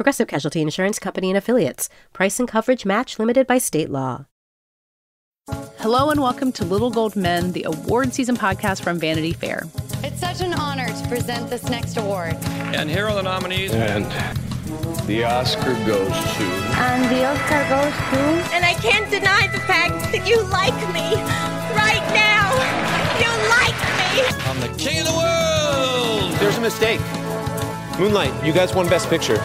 Progressive Casualty Insurance Company and Affiliates. Price and coverage match limited by state law. Hello and welcome to Little Gold Men, the award season podcast from Vanity Fair. It's such an honor to present this next award. And here are the nominees. And the Oscar goes to. And the Oscar goes to. And I can't deny the fact that you like me. Right now. You like me. I'm the king of the world. There's a mistake. Moonlight, you guys won Best Picture.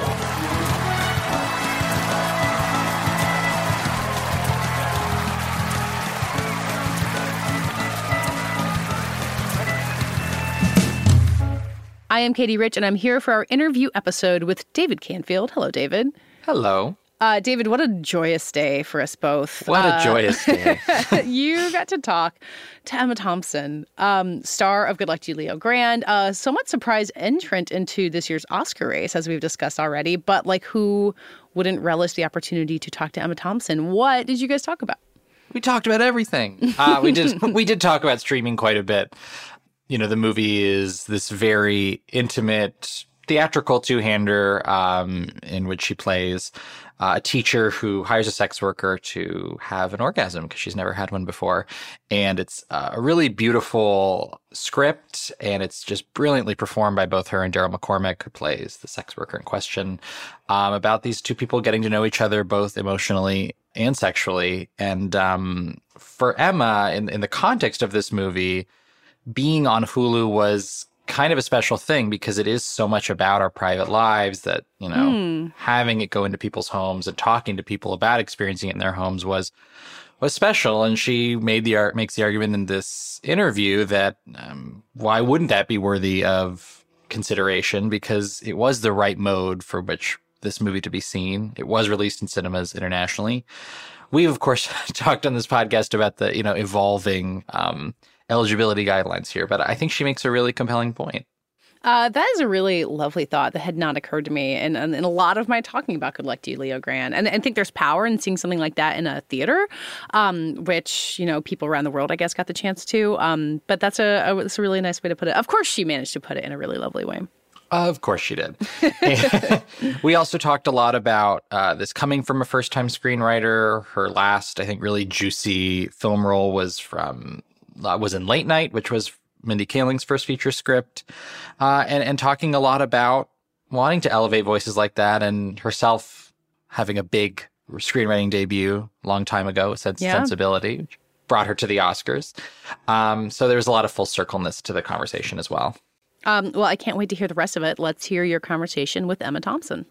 I am Katey Rich, and I'm here for our interview episode with David Canfield. Hello, David. Hello. Uh, David, what a joyous day for us both. What uh, a joyous day. you got to talk to Emma Thompson, um, star of Good Luck to You, Leo Grande, uh, somewhat surprise entrant into this year's Oscar race, as we've discussed already, but like who wouldn't relish the opportunity to talk to Emma Thompson? What did you guys talk about? We talked about everything. Uh, we did we did talk about streaming quite a bit. You know, the movie is this very intimate theatrical two-hander um, in which she plays uh, a teacher who hires a sex worker to have an orgasm because she's never had one before, and it's uh, a really beautiful script, and it's just brilliantly performed by both her and Daryl McCormack, who plays the sex worker in question, um, about these two people getting to know each other both emotionally and sexually, and um, for Emma, in in the context of this movie being on Hulu was kind of a special thing because it is so much about our private lives that, you know, Mm. having it go into people's homes and talking to people about experiencing it in their homes was was special. And she made the art makes the argument in this interview that um, why wouldn't that be worthy of consideration? Because it was the right mode for which this movie to be seen. It was released in cinemas internationally. We've of course talked on this podcast about the you know evolving um, eligibility guidelines here, but I think she makes a really compelling point. Uh, that is a really lovely thought that had not occurred to me. And, and in a lot of my talking about Good Luck to You, Leo Grande. And I think there's power in seeing something like that in a theater, um, which, you know, people around the world, I guess, got the chance to. Um, but that's a, a, that's a really nice way to put it. Of course, she managed to put it in a really lovely way. Of course she did. we also talked a lot about uh, this coming from a first time screenwriter. Her last, I think, really juicy film role was from uh, was in Late Night, which was Mindy Kaling's first feature script, uh, and and talking a lot about wanting to elevate voices like that, and herself having a big screenwriting debut a long time ago, Sense Yeah. Sensibility, which brought her to the Oscars. Um, so there's a lot of full circleness to the conversation as well. Um, well, I can't wait to hear the rest of it. Let's hear your conversation with Emma Thompson.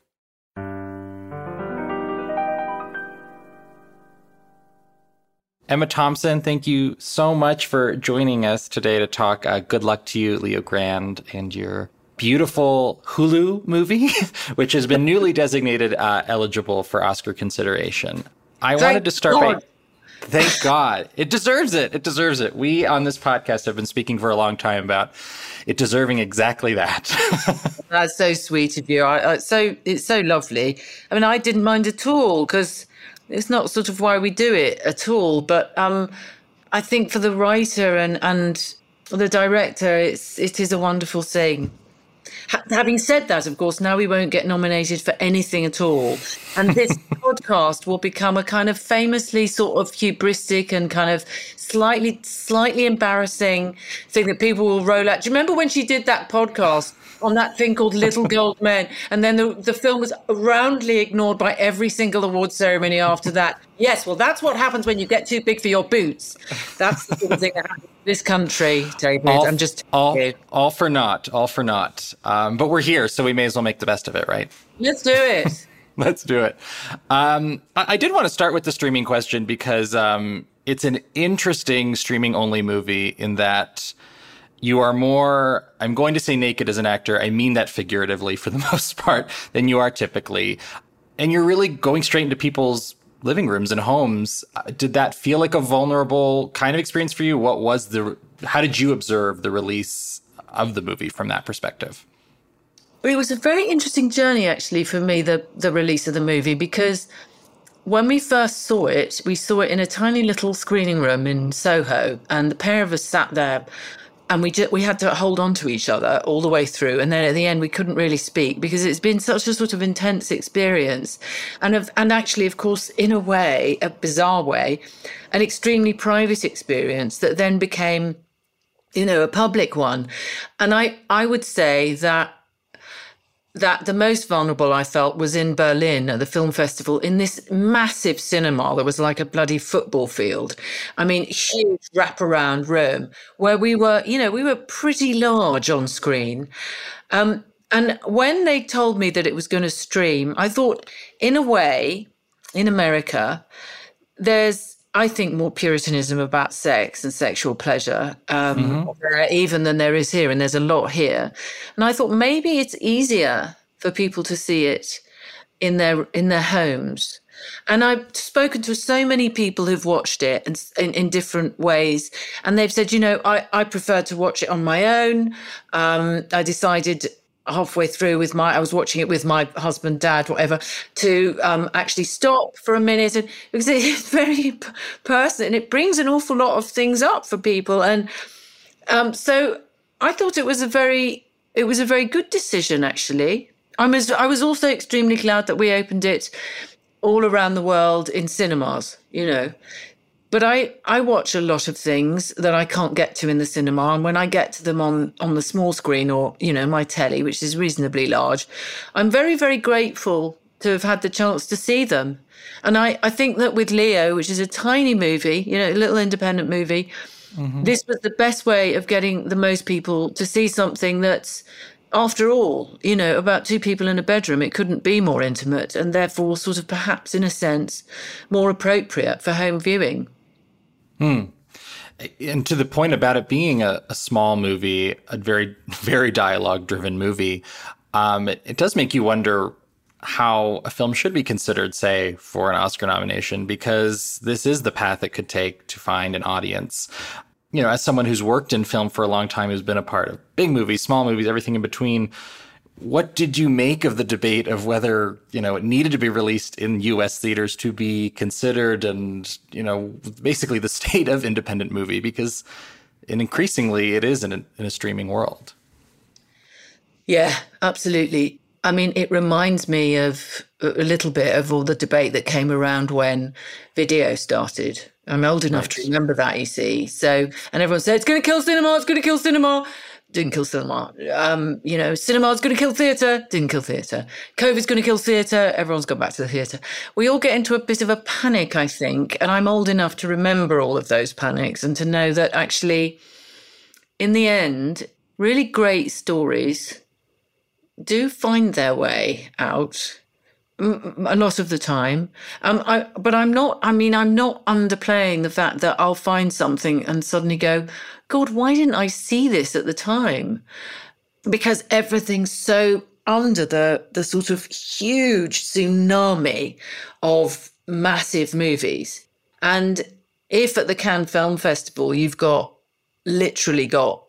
Emma Thompson, thank you so much for joining us today to talk. Uh, good luck to you, Leo Grande, and your beautiful Hulu movie, which has been newly designated uh, eligible for Oscar consideration. I wanted to start by. Thank God. It deserves it. It deserves it. We on this podcast have been speaking for a long time about it deserving exactly that. That's so sweet of you. I, I, so it's so lovely. I mean, I didn't mind at all because it's not sort of why we do it at all. But um, I think for the writer and and the director, it's it is a wonderful thing. Ha- having said that, of course, now we won't get nominated for anything at all, and this podcast will become a kind of famously sort of hubristic and kind of slightly slightly embarrassing thing that people will roll out. Do you remember when she did that podcast? On that thing called Little Gold Men, and then the, the film was roundly ignored by every single award ceremony after that. Yes, well, that's what happens when you get too big for your boots. That's the sort of thing that happens in this country, David. all, I'm just all, all for naught, all for naught. Um, but we're here, so we may as well make the best of it, right? let's do it. Let's do it. Um, I, I did want to start with the streaming question because um, it's an interesting streaming only movie in that you are more, I'm going to say naked as an actor. I mean that figuratively for the most part than you are typically. and you're really going straight into people's living rooms and homes. Uh, did that feel like a vulnerable kind of experience for you? What was the, how did you observe the release of the movie from that perspective? It was a very interesting journey, actually, for me, the, the release of the movie, because when we first saw it, we saw it in a tiny little screening room in Soho, and the pair of us sat there and we just, we had to hold on to each other all the way through. And then at the end we couldn't really speak because it's been such a sort of intense experience. And of, and actually of course in a way a bizarre way an extremely private experience that then became you know a public one. And i i would say that that the most vulnerable I felt was in Berlin at the film festival in this massive cinema that was like a bloody football field. I mean, huge wraparound room where we were, you know, we were pretty large on screen. Um, and when they told me that it was going to stream, I thought, in a way, in America, there's I think more puritanism about sex and sexual pleasure, um, mm-hmm. even than there is here, and there's a lot here. And I thought maybe it's easier for people to see it in their in their homes. And I've spoken to so many people who've watched it in, in, in different ways, and they've said, you know, I, I prefer to watch it on my own. Um, I decided halfway through with my, I was watching it with my husband, dad, whatever, to um, actually stop for a minute and because it's very personal and it brings an awful lot of things up for people. And um, so I thought it was a very, it was a very good decision actually. I was, I was also extremely glad that we opened it all around the world in cinemas, you know, but I, I watch a lot of things that I can't get to in the cinema. And when I get to them on, on the small screen or, you know, my telly, which is reasonably large, I'm very, very grateful to have had the chance to see them. And I, I think that with Leo, which is a tiny movie, you know, a little independent movie, mm-hmm. this was the best way of getting the most people to see something that's, after all, you know, about two people in a bedroom, it couldn't be more intimate and therefore, sort of perhaps in a sense, more appropriate for home viewing. Hmm. And to the point about it being a, a small movie, a very, very dialogue driven movie, um, it, it does make you wonder how a film should be considered, say, for an Oscar nomination, because this is the path it could take to find an audience. You know, as someone who's worked in film for a long time, who's been a part of big movies, small movies, everything in between, what did you make of the debate of whether you know it needed to be released in U.S. theaters to be considered, and you know basically the state of independent movie because, and increasingly it is in a, in a streaming world. Yeah, absolutely. I mean, it reminds me of a little bit of all the debate that came around when video started. I'm old enough right. to remember that, you see. So, and everyone said, it's going to kill cinema, it's going to kill cinema didn't kill cinema. Um, you know, cinema's going to kill theatre, didn't kill theatre. COVID's going to kill theatre, everyone's gone back to the theatre. We all get into a bit of a panic, I think, and I'm old enough to remember all of those panics and to know that actually, in the end, really great stories do find their way out a lot of the time. Um, I, but I'm not, I mean, I'm not underplaying the fact that I'll find something and suddenly go, God, why didn't I see this at the time? Because everything's so under the the sort of huge tsunami of massive movies. And if at the Cannes Film Festival you've got literally got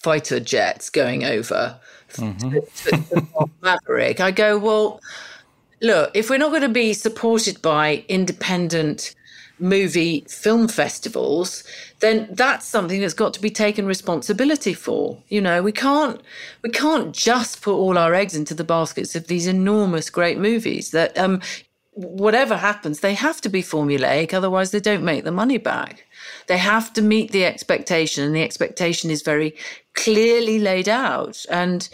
fighter jets going over mm-hmm. Maverick, I go, well, look, if we're not going to be supported by independent movie film festivals, then that's something that's got to be taken responsibility for. You know, we can't we can't just put all our eggs into the baskets of these enormous great movies that um whatever happens, they have to be formulaic, otherwise they don't make the money back. They have to meet the expectation, and the expectation is very clearly laid out. And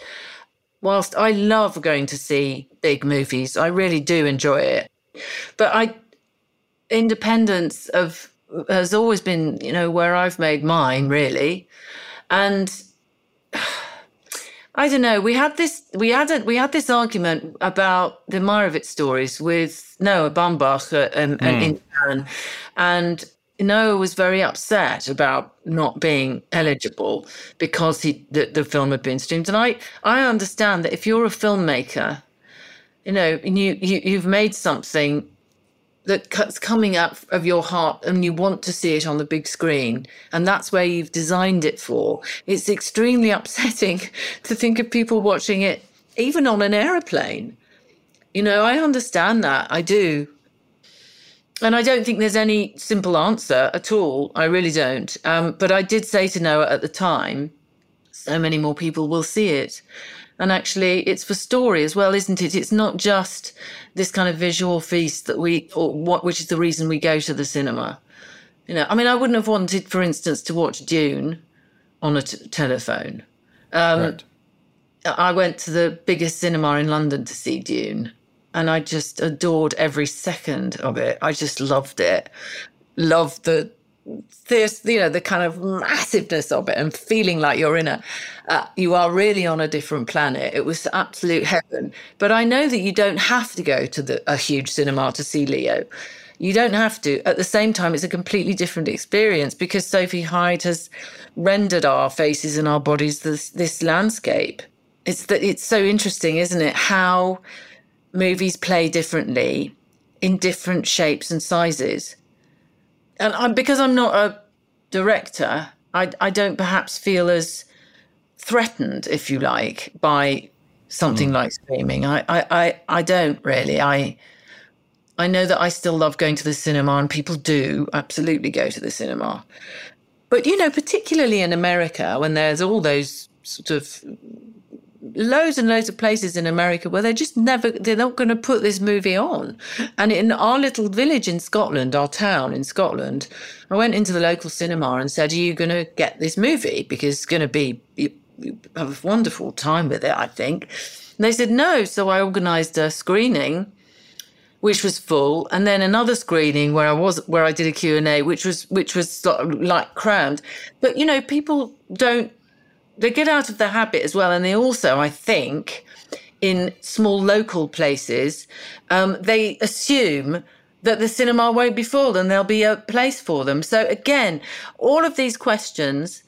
whilst I love going to see big movies, I really do enjoy it. But I independence of has always been, you know, where I've made mine really, and I don't know. We had this. We had a, we had this argument about the Meyerowitz stories with Noah Baumbach um, mm. in Cannes, and Noah was very upset about not being eligible because he the, the film had been streamed. And I I understand that if you're a filmmaker you know, and you, you you've made something that's coming out of your heart and you want to see it on the big screen and that's where you've designed it for. It's extremely upsetting to think of people watching it even on an aeroplane. You know i understand that i do. And i don't think there's any simple answer at all i really don't. Um, but i did say to noah at the time so many more people will see it and actually, it's for story as well, isn't it? It's not just this kind of visual feast that we, or what, which is the reason we go to the cinema. You know, I mean, I wouldn't have wanted, for instance, to watch Dune on a t- telephone. Um, right. I went to the biggest cinema in London to see Dune, and I just adored every second of it. I just loved it. Loved the this, you know, the kind of massiveness of it and feeling like you're in a, uh, you are really on a different planet. It was absolute heaven. But I know that you don't have to go to the, a huge cinema to see Leo. You don't have to. At the same time, it's a completely different experience because Sophie Hyde has rendered our faces and our bodies this, this landscape. It's that it's so interesting, isn't it? How movies play differently in different shapes and sizes and I'm, because I'm not a director, I, I don't perhaps feel as threatened, if you like, by something mm. like streaming. I, I, I, I don't really. I I know that I still love going to the cinema, and people do absolutely go to the cinema. But you know, particularly in America, when there's all those sort of loads and loads of places in America where they're just never, they're not going to put this movie on. And in our little village in Scotland, our town in Scotland, I went into the local cinema and said, Are you going to get this movie? Because it's going to be, you, you have a wonderful time with it, I think. And they said, No. So I organized a screening which was full and then another screening where I was where I did a Q&A which was which was sort of like crammed but you know people don't they get out of the habit as well. And they also, I think, in small local places, um, they assume that the cinema won't be full and there'll be a place for them. So again, all of these questions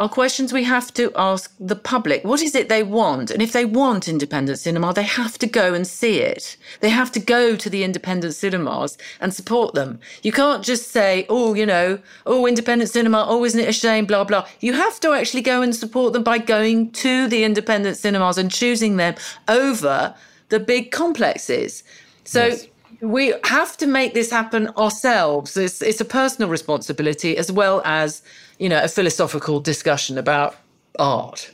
are questions we have to ask the public. What is it they want? And if they want independent cinema, they have to go and see it. They have to go to the independent cinemas and support them. You can't just say, oh, you know, oh, independent cinema, oh, isn't it a shame, blah, blah. You have to actually go and support them by going to the independent cinemas and choosing them over the big complexes. So yes we have to make this happen ourselves. It's, it's a personal responsibility as well as you know, a philosophical discussion about art.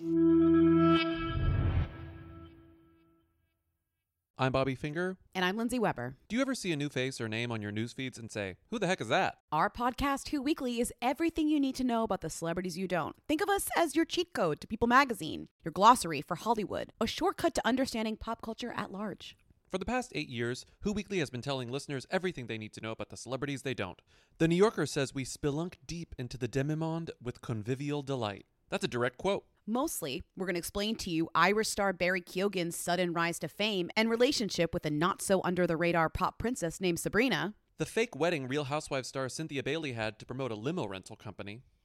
I'm Bobby Finger. And I'm Lindsay Weber. Do you ever see a new face or name on your news feeds and say, who the heck is that? Our podcast, Who Weekly, is everything you need to know about the celebrities you don't. Think of us as your cheat code to People Magazine, your glossary for Hollywood, a shortcut to understanding pop culture at large. For the past eight years, Who Weekly has been telling listeners everything they need to know about the celebrities they don't. The New Yorker says we spelunk deep into the demimonde with convivial delight. That's a direct quote. Mostly, we're going to explain to you Irish star Barry Keoghan's sudden rise to fame and relationship with a not so under the radar pop princess named Sabrina. The fake wedding Real Housewives star Cynthia Bailey had to promote a limo rental company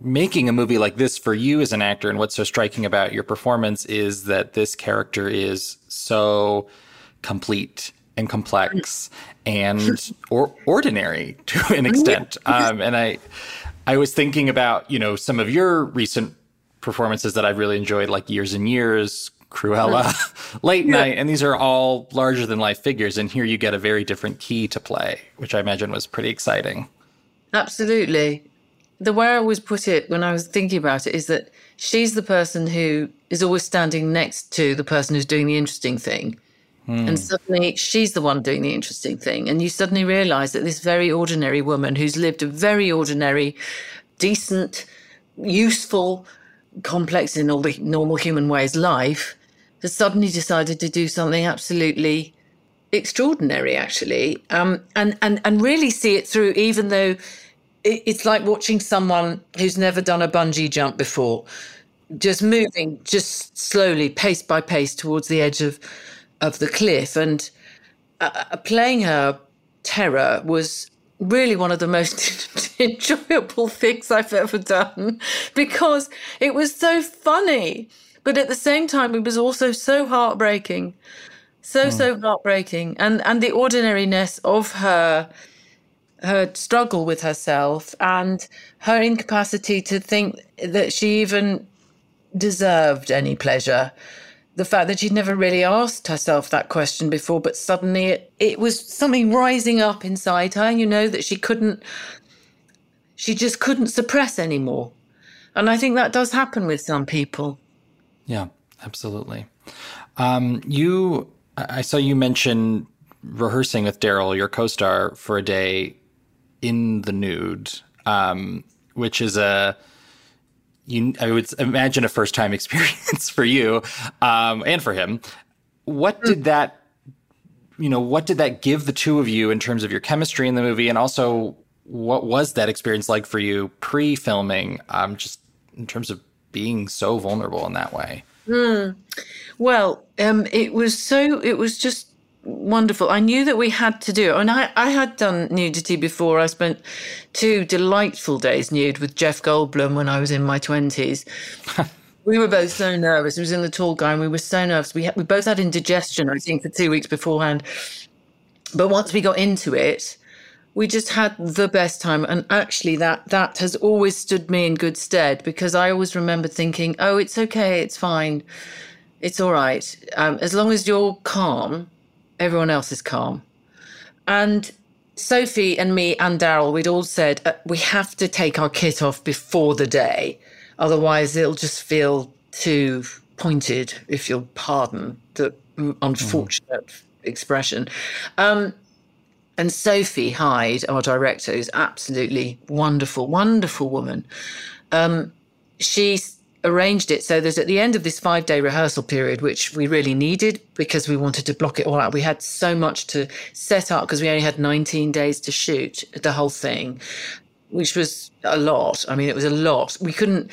making a movie like this for you as an actor and what's so striking about your performance is that this character is so complete and complex and or ordinary to an extent. Um, and i i was thinking about you know some of your recent performances that i've really enjoyed like years and years cruella late yeah. night and these are all larger than life figures and here you get a very different key to play which i imagine was pretty exciting. Absolutely the way I always put it when I was thinking about it is that she's the person who is always standing next to the person who's doing the interesting thing. Hmm. And suddenly she's the one doing the interesting thing. And you suddenly realize that this very ordinary woman who's lived a very ordinary, decent, useful, complex in all the normal human ways life has suddenly decided to do something absolutely extraordinary, actually, um, and and and really see it through, even though it, it's like watching someone who's never done a bungee jump before, just moving just slowly, pace by pace, towards the edge of of the cliff, and uh, uh playing her terror was really one of the most enjoyable things I've ever done because it was so funny. But at the same time, it was also so heartbreaking. So, mm. so heartbreaking. And and the ordinariness of her her struggle with herself and her incapacity to think that she even deserved any pleasure the fact that she'd never really asked herself that question before, but suddenly it, it was something rising up inside her, you know, that she couldn't, she just couldn't suppress anymore. And I think that does happen with some people. Yeah, absolutely. Um, you, I saw you mention rehearsing with Daryl, your co star, for a day in the nude, um, which is a, you, I would imagine a first time experience for you um, and for him. What did that, you know, what did that give the two of you in terms of your chemistry in the movie, and also what was that experience like for you pre filming, um, just in terms of being so vulnerable in that way? Mm. Well, um, it was so. It was just wonderful. I knew that we had to do it. And I, I had done nudity before. I spent two delightful days nude with Jeff Goldblum when I was in my 20s. we were both so nervous. It was in the tall guy, and we were so nervous. We, had, we both had indigestion, I think, for two weeks beforehand. But once we got into it, we just had the best time. And actually, that, that has always stood me in good stead because I always remember thinking, oh, it's okay, it's fine, it's all right. Um, as long as you're calm everyone else is calm. And Sophie and me and Daryl, we'd all said uh, we have to take our kit off before the day, otherwise it'll just feel too pointed, if you'll pardon the unfortunate mm. expression. Um, and Sophie Hyde, our director, is absolutely wonderful, wonderful woman. Um, she's arranged it so that at the end of this five day rehearsal period, which we really needed because we wanted to block it all out, we had so much to set up because we only had 19 days to shoot the whole thing, which was a lot. I mean, it was a lot. We couldn't,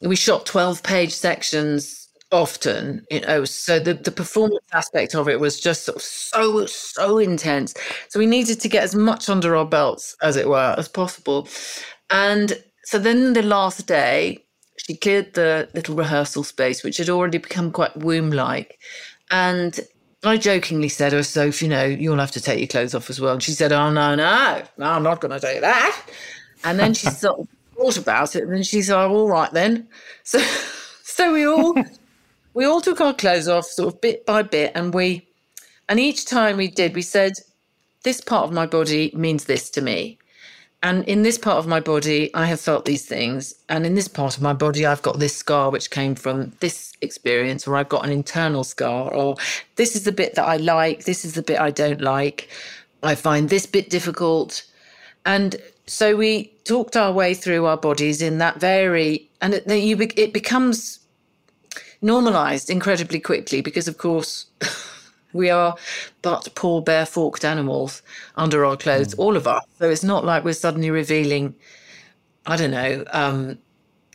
we shot 12 page sections often, you know, so the, the performance aspect of it was just sort of so, so intense. So we needed to get as much under our belts, as it were, as possible. And so then the last day, she cleared the little rehearsal space, which had already become quite womb like. And I jokingly said, Oh, Soph, you know, you'll have to take your clothes off as well. And she said, Oh, no, no, no I'm not going to do that. And then she sort of thought about it. And then she said, oh, All right, then. So, so we all. we all took our clothes off sort of bit by bit and we and each time we did we said this part of my body means this to me and in this part of my body, I have felt these things. And in this part of my body, I've got this scar, which came from this experience, or I've got an internal scar, or this is the bit that I like, this is the bit I don't like. I find this bit difficult. And so we talked our way through our bodies in that very, and it, it becomes normalized incredibly quickly because, of course, We are but poor, bare forked animals under our clothes, mm. all of us. So it's not like we're suddenly revealing, I don't know, um,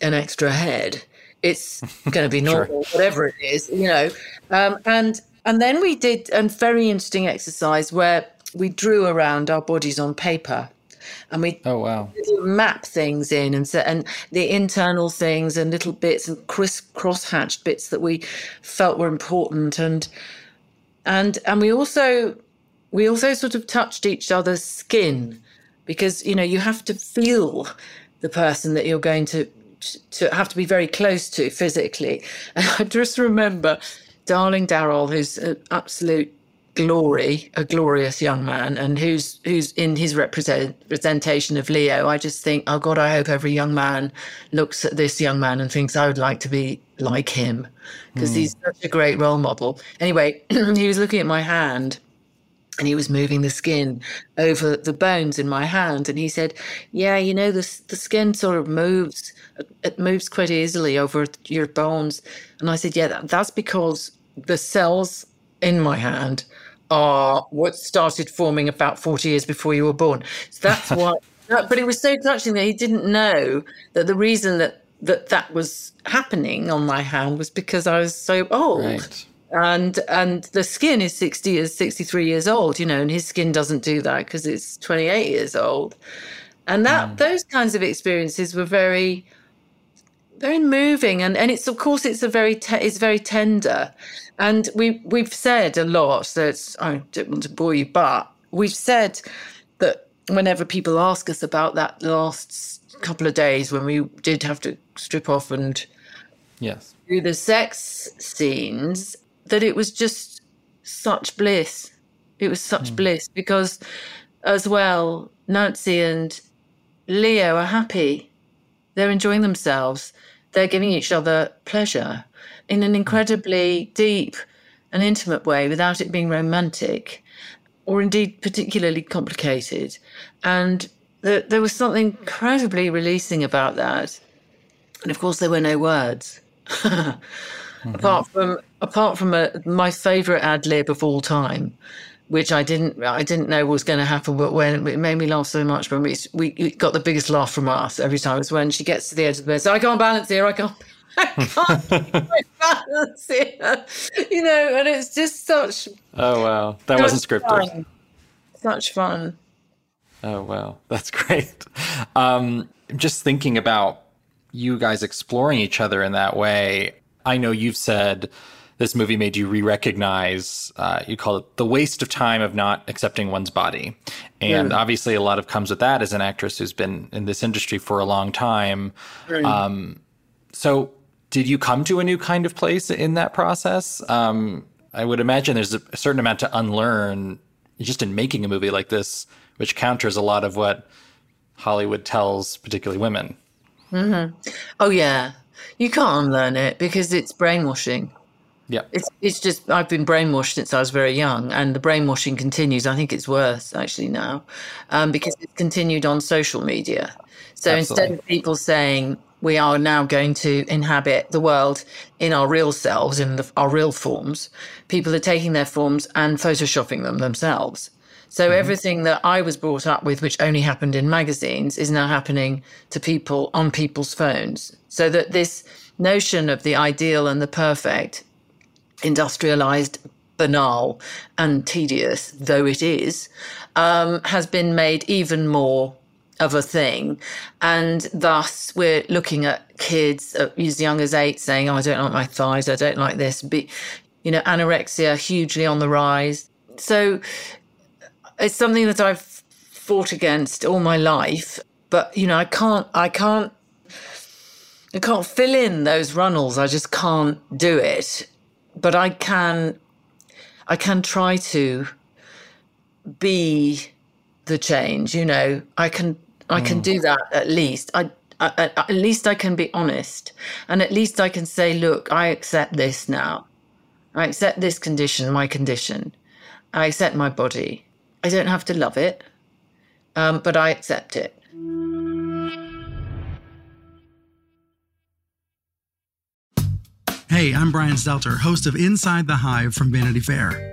an extra head. It's going to be normal, sure. whatever it is, you know. Um, and and then we did a very interesting exercise where we drew around our bodies on paper and we oh wow map things in and set and the internal things and little bits and criss cross hatched bits that we felt were important and and and we also we also sort of touched each other's skin because you know you have to feel the person that you're going to to have to be very close to physically. And i just remember darling daryl who's an absolute glory a glorious young man and who's who's in his represent, representation of leo i just think oh god i hope every young man looks at this young man and thinks i would like to be like him because mm. he's such a great role model. Anyway, he was looking at my hand and he was moving the skin over the bones in my hand and he said yeah you know the, the skin sort of moves it moves quite easily over your bones and i said yeah that, that's because the cells in my hand are what started forming about 40 years before you were born. So that's why. But it was so touching that he didn't know that the reason that that, that was happening on my hand was because I was so old. Right. And and the skin is 60 years, 63 years old, you know, and his skin doesn't do that because it's 28 years old. And that hmm. those kinds of experiences were very very moving and, and it's of course it's a very te- it's very tender and we we've said a lot so it's I don't want to bore you but we've said that whenever people ask us about that last couple of days when we did have to strip off and Yes. do the sex scenes that it was just such bliss it was such hmm. bliss because as well Nancy and Leo are happy they're enjoying themselves. They're giving each other pleasure in an incredibly deep and intimate way without it being romantic or indeed particularly complicated. And there, there was something incredibly releasing about that. And of course, there were no words. Mm-hmm. Apart from apart from a, my favourite ad lib of all time, which I didn't I didn't know was going to happen, but when it made me laugh so much when we we we got the biggest laugh from us every time was when she gets to the edge of the bed. So I can't balance here. I can't. I can't my. You know, and it's just such Oh wow, that wasn't scripted. fun. Such fun. Oh wow, that's great. Um, just thinking about you guys exploring each other in that way. I know you've said this movie made you re-recognize. Uh, you call it the waste of time of not accepting one's body, and Mm. obviously a lot of comes with that as an actress who's been in this industry for a long time. Um, so, did you come to a new kind of place in that process? Um, I would imagine there's a, certain amount to unlearn just in making a movie like this, which counters a lot of what Hollywood tells, particularly women. hmm Oh yeah, you can't unlearn it because it's brainwashing. Yeah. It's it's just I've been brainwashed since I was very young, and the brainwashing continues. I think it's worse actually now, um, because it's continued on social media. So instead of people saying we are now going to inhabit the world in our real selves, in the, our real forms, people are taking their forms and photoshopping them themselves. So everything that I was brought up with, which only happened in magazines, is now happening to people on people's phones. So that this notion of the ideal and the perfect industrialized, banal, and tedious though it is, um, has been made even more of a thing. And thus, we're looking at kids uh, as young as eight saying, oh, I don't like my thighs, I don't like this. Be, you know, anorexia hugely on the rise. So it's something that I've fought against all my life. But, you know, I can't, I can't. I can't fill in those runnels. I just can't do it but I can I can try to be the change, you know. I can I can Mm. do that at least. I, I, I at least I can be honest. And at least I can say, look, I accept this now. I accept this condition, my condition. I accept my body. I don't have to love it. Um, but I accept it. Hey, I'm Brian Stelter, host of Inside the Hive from Vanity Fair.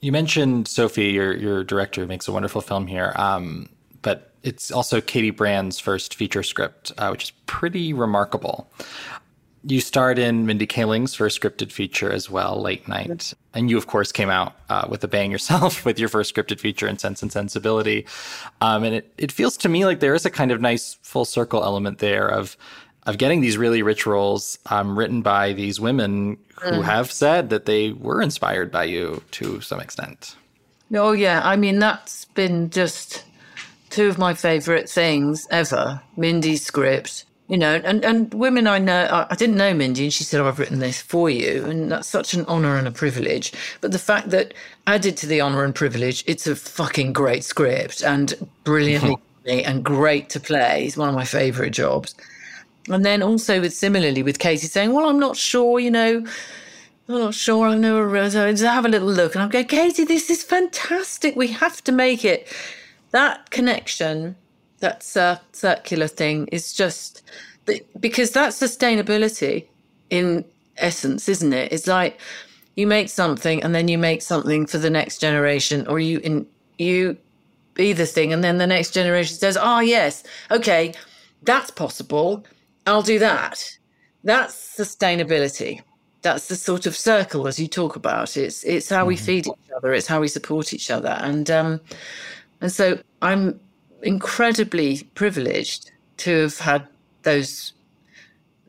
You mentioned Sophie, your your director, who makes a wonderful film here. Um, but it's also Katy Brand's first feature script, uh, which is pretty remarkable. You starred in Mindy Kaling's first scripted feature as well, Late Night, and you of course came out uh, with a bang yourself with your first scripted feature in Sense and Sensibility. Um, and it it feels to me like there is a kind of nice full circle element there of of getting these really rich roles um, written by these women who Mm. have said that they were inspired by you to some extent. Oh yeah, I mean that's been just two of my favourite things ever. Mindy's script you know, and, and women I know, I, I didn't know Mindy, and she said, oh, I've written this for you. And that's such an honor and a privilege. But the fact that added to the honor and privilege, it's a fucking great script and brilliantly and great to play. It's one of my favorite jobs. And then also with similarly with Katy saying, well, I'm not sure, you know, I'm not sure. I know a so just have a little look. And I'm going, Katy, this is fantastic. We have to make it. That connection, that cir- circular thing is just because that's sustainability in essence, isn't it? It's like you make something and then you make something for the next generation, or you in you be the thing, and then the next generation says, "Oh yes, okay, that's possible. I'll do that." That's sustainability. That's the sort of circle as you talk about. It's it's how we feed each other. It's how we support each other, and um, and so I'm incredibly privileged to have had those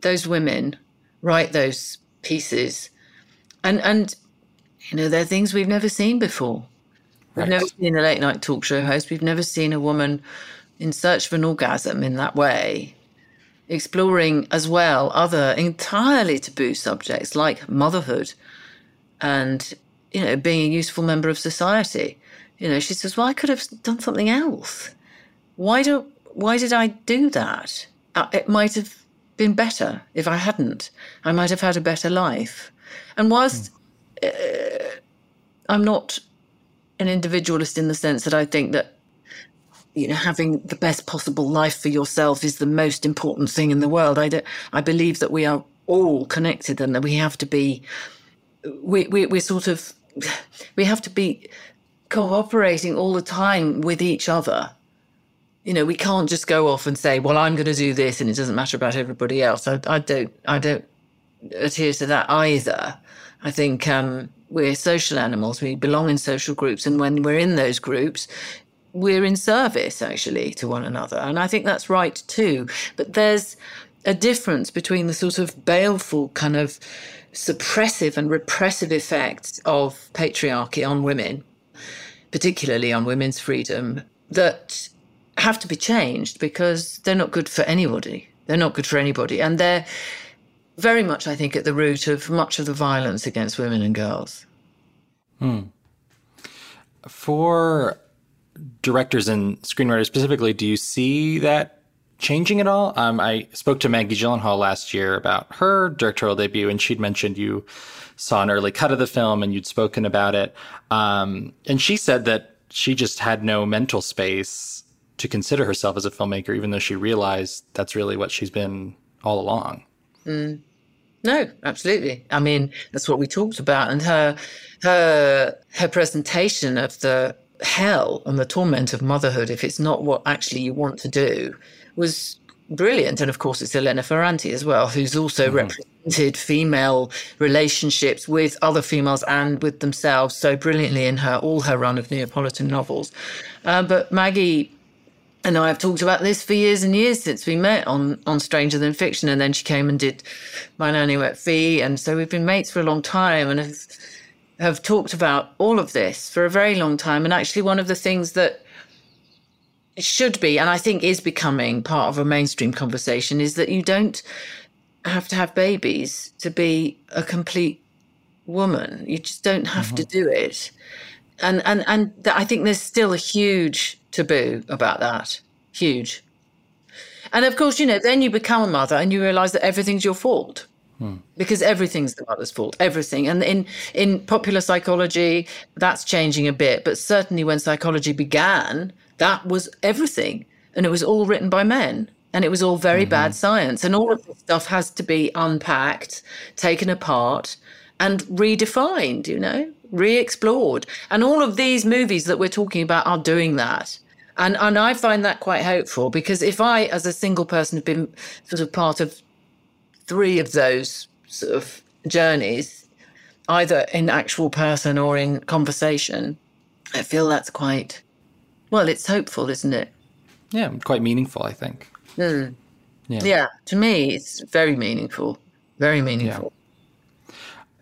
those women write those pieces and and you know they're things we've never seen before we've never seen a late night talk show host we've never seen a woman in search of an orgasm in that way exploring as well other entirely taboo subjects like motherhood and you know being a useful member of society. You know she says well i could have done something else. Why do why did i do that? Uh, it might have been better if i hadn't. I might have had a better life. And whilst uh, i'm not an individualist in the sense that i think that you know having the best possible life for yourself is the most important thing in the world. I don't i believe that we are all connected and that we have to be we, we we're sort of we have to be cooperating all the time with each other. You know we can't just go off and say well i'm going to do this and it doesn't matter about everybody else. I, I don't i don't adhere to that either. I think um, we're social animals. We belong in social groups and when we're in those groups we're in service actually to one another. And i think that's right too. But there's a difference between the sort of baleful kind of suppressive and repressive effects of patriarchy on women particularly on women's freedom that have to be changed because they're not good for anybody. They're not good for anybody. And they're very much i think at the root of much of the violence against women and girls. Hmm. For directors and screenwriters specifically, do you see that changing at all? Um, I spoke to Maggie Gyllenhaal last year about her directorial debut, and she'd mentioned you saw an early cut of the film and you'd spoken about it. Um, and she said that she just had no mental space to consider herself as a filmmaker, even though she realized that's really what she's been all along. Mm. No, absolutely. I mean, that's what we talked about, and her her her presentation of the hell and the torment of motherhood, if it's not what actually you want to do, was brilliant. And of course, it's Elena Ferrante as well, who's also represented female relationships with other females and with themselves so brilliantly in her all her run of Neapolitan novels. Uh, but Maggie and I have talked about this for years and years since we met on on Stranger Than Fiction, and then she came and did My Nanny McPhee, and so we've been mates for a long time, and have have talked about all of this for a very long time. And actually, one of the things that should be, and I think is becoming part of a mainstream conversation, is that you don't have to have babies to be a complete woman. You just don't have to mm-hmm. do it. And and and th- I think there's still a huge taboo about that. Huge. And of course, you know, then you become a mother and you realize that everything's your fault because everything's the mother's fault everything. And in in popular psychology that's changing a bit. But certainly when psychology began that was everything. And it was all written by men. And it was all very mm-hmm. bad science. And all of this stuff has to be unpacked taken apart and redefined you know re-explored. And all of these movies that we're talking about are doing that. And and I find that quite hopeful because if I as a single person have been sort of part of three of those sort of journeys, either in actual person or in conversation, I feel that's quite, well, it's hopeful, isn't it? Yeah, quite meaningful, I think. Mm. Yeah. Yeah. to me, it's very meaningful. Very meaningful.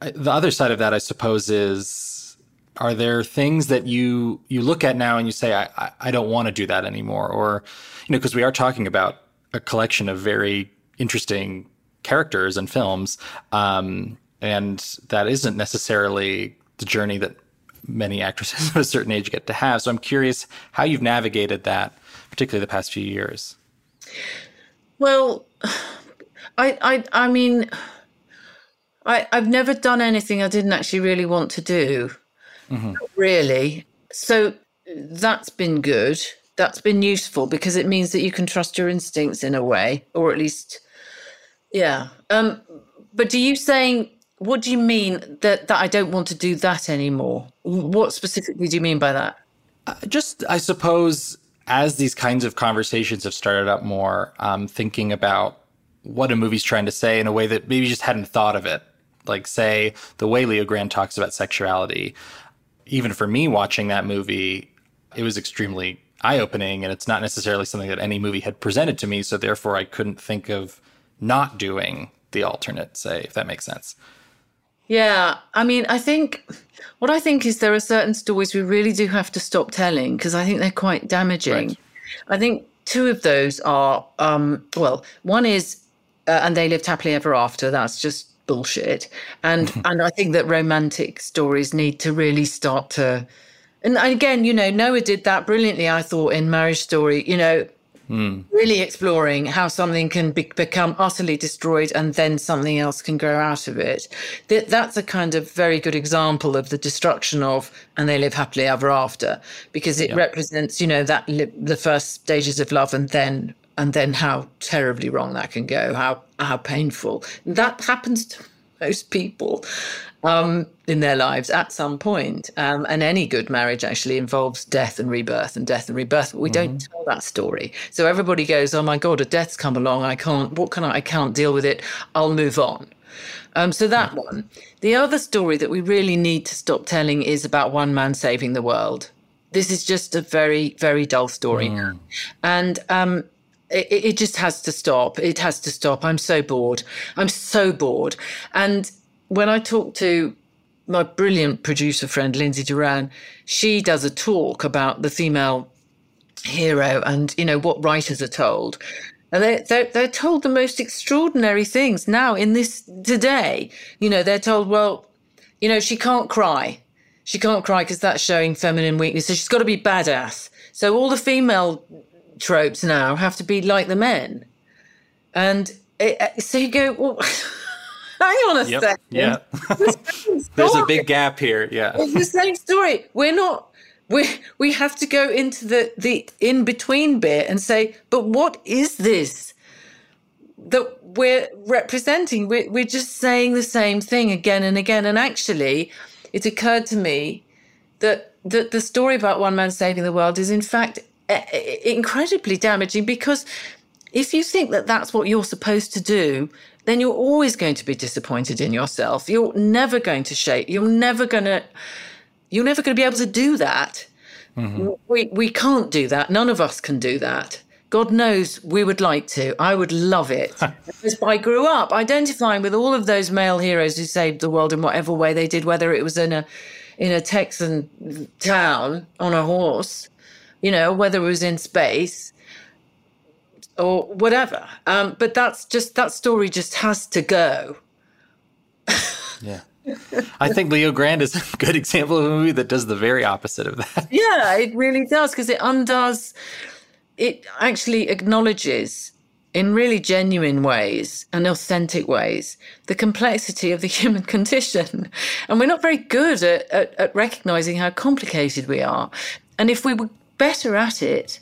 I- the other side of that, I suppose, is are there things that you you look at now and you say, I I, I don't want to do that anymore, or you know, because we are talking about a collection of very interesting characters and films. Um, and that isn't necessarily the journey that many actresses of a certain age get to have. So I'm curious how you've navigated that, particularly the past few years. Well, I, I, I mean, I, I've never done anything I didn't actually really want to do. Mm-hmm. Really. So that's been good. That's been useful because it means that you can trust your instincts in a way, or at least, yeah. Um, but do you saying what do you mean that that I don't want to do that anymore? What specifically do you mean by that? Uh, just, I suppose, as these kinds of conversations have started up more, um, thinking about what a movie's trying to say in a way that maybe you just hadn't thought of it. Like, say, the way Leo Grande talks about sexuality. Even for me watching that movie, it was extremely eye opening, and it's not necessarily something that any movie had presented to me. So, therefore, I couldn't think of not doing the alternate, say, if that makes sense. Yeah, I mean, I think what I think is there are certain stories we really do have to stop telling because I think they're quite damaging. Right. I think two of those are, um, well, one is, uh, and they lived happily ever after. That's just bullshit. And and I think that romantic stories need to really start to. And again, you know, Noah did that brilliantly. I thought in Marriage Story, you know, Mm. Really exploring how something can be, become utterly destroyed and then something else can grow out of it. That, that's a kind of very good example of the destruction of and they live happily ever after because it represents, you know, that li- the first stages of love and then and then how terribly wrong that can go, how how painful. That happens to most people um, in their lives at some point. Um, and any good marriage actually involves death and rebirth and death and rebirth. But we mm-hmm. don't tell that story. So everybody goes, "Oh my God, a death's come along. I can't. What can I? I can't deal with it. I'll move on." Um, so that one. The other story that we really need to stop telling is about one man saving the world. This is just a very, very dull story mm. And um, it, it, just has to stop. It has to stop. I'm so bored. I'm so bored. And when I talk to my brilliant producer friend Lindsay Doran, she does a talk about the female hero and you know what writers are told. And they're, they're, they're told the most extraordinary things now in this today. You know, they're told, well, you know, she can't cry. She can't cry because that's showing feminine weakness. So she's got to be badass. So all the female tropes now have to be like the men. And it, uh, so you go, well, hang on a yep. second. Yeah. There's a big gap here. Yeah. It's the same story. We're not we we have to go into the the in between bit and say, but what is this that we're representing? We're, we're just saying the same thing again and again. And actually, it occurred to me that that the story about one man saving the world is in fact incredibly damaging because if you think that that's what you're supposed to do then you're always going to be disappointed in yourself. You're never going to shape. You're never going to. You're never going to be able to do that. Mm-hmm. We we can't do that. None of us can do that. God knows we would like to. I would love it. because I grew up identifying with all of those male heroes who saved the world in whatever way they did, whether it was in a in a Texan town on a horse, you know, whether it was in space or whatever. Um, but that's just that story just has to go. yeah. I think Leo Grande is a good example of a movie that does the very opposite of that. Yeah, it really does because it undoes, it actually acknowledges in really genuine ways and authentic ways the complexity of the human condition. And we're not very good at, at, at recognizing how complicated we are. And if we were better at it,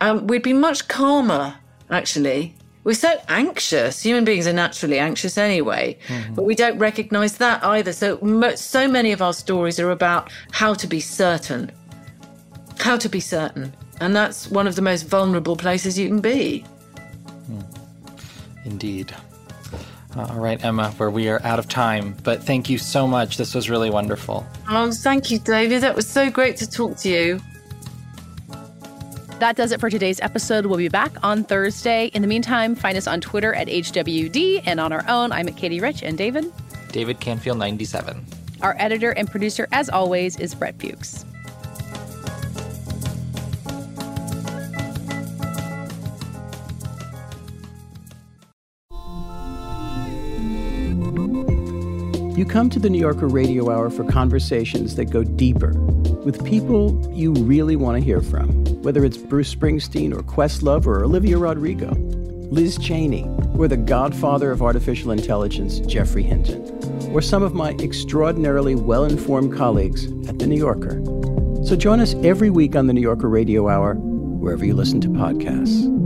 um, we'd be much calmer actually. We're so anxious. Human beings are naturally anxious anyway, mm-hmm. but we don't recognize that either. So, so many of our stories are about how to be certain. How to be certain. And that's one of the most vulnerable places you can be. Mm. Indeed. All right, Emma, where we are out of time, but thank you so much. This was really wonderful. Oh, thank you, David. That was so great to talk to you. That does it for today's episode. We'll be back on Thursday. In the meantime, find us on Twitter at HWD and on our own. I'm at Katey Rich and David. David Canfield 97. Our editor and producer, as always, is Brett Fuchs. You come to the New Yorker Radio Hour for conversations that go deeper with people you really want to hear from whether it's Bruce Springsteen or Questlove or Olivia Rodrigo, Liz Cheney, or the godfather of artificial intelligence, Geoffrey Hinton, or some of my extraordinarily well informed colleagues at The New Yorker. So join us every week on the New Yorker Radio Hour, wherever you listen to podcasts.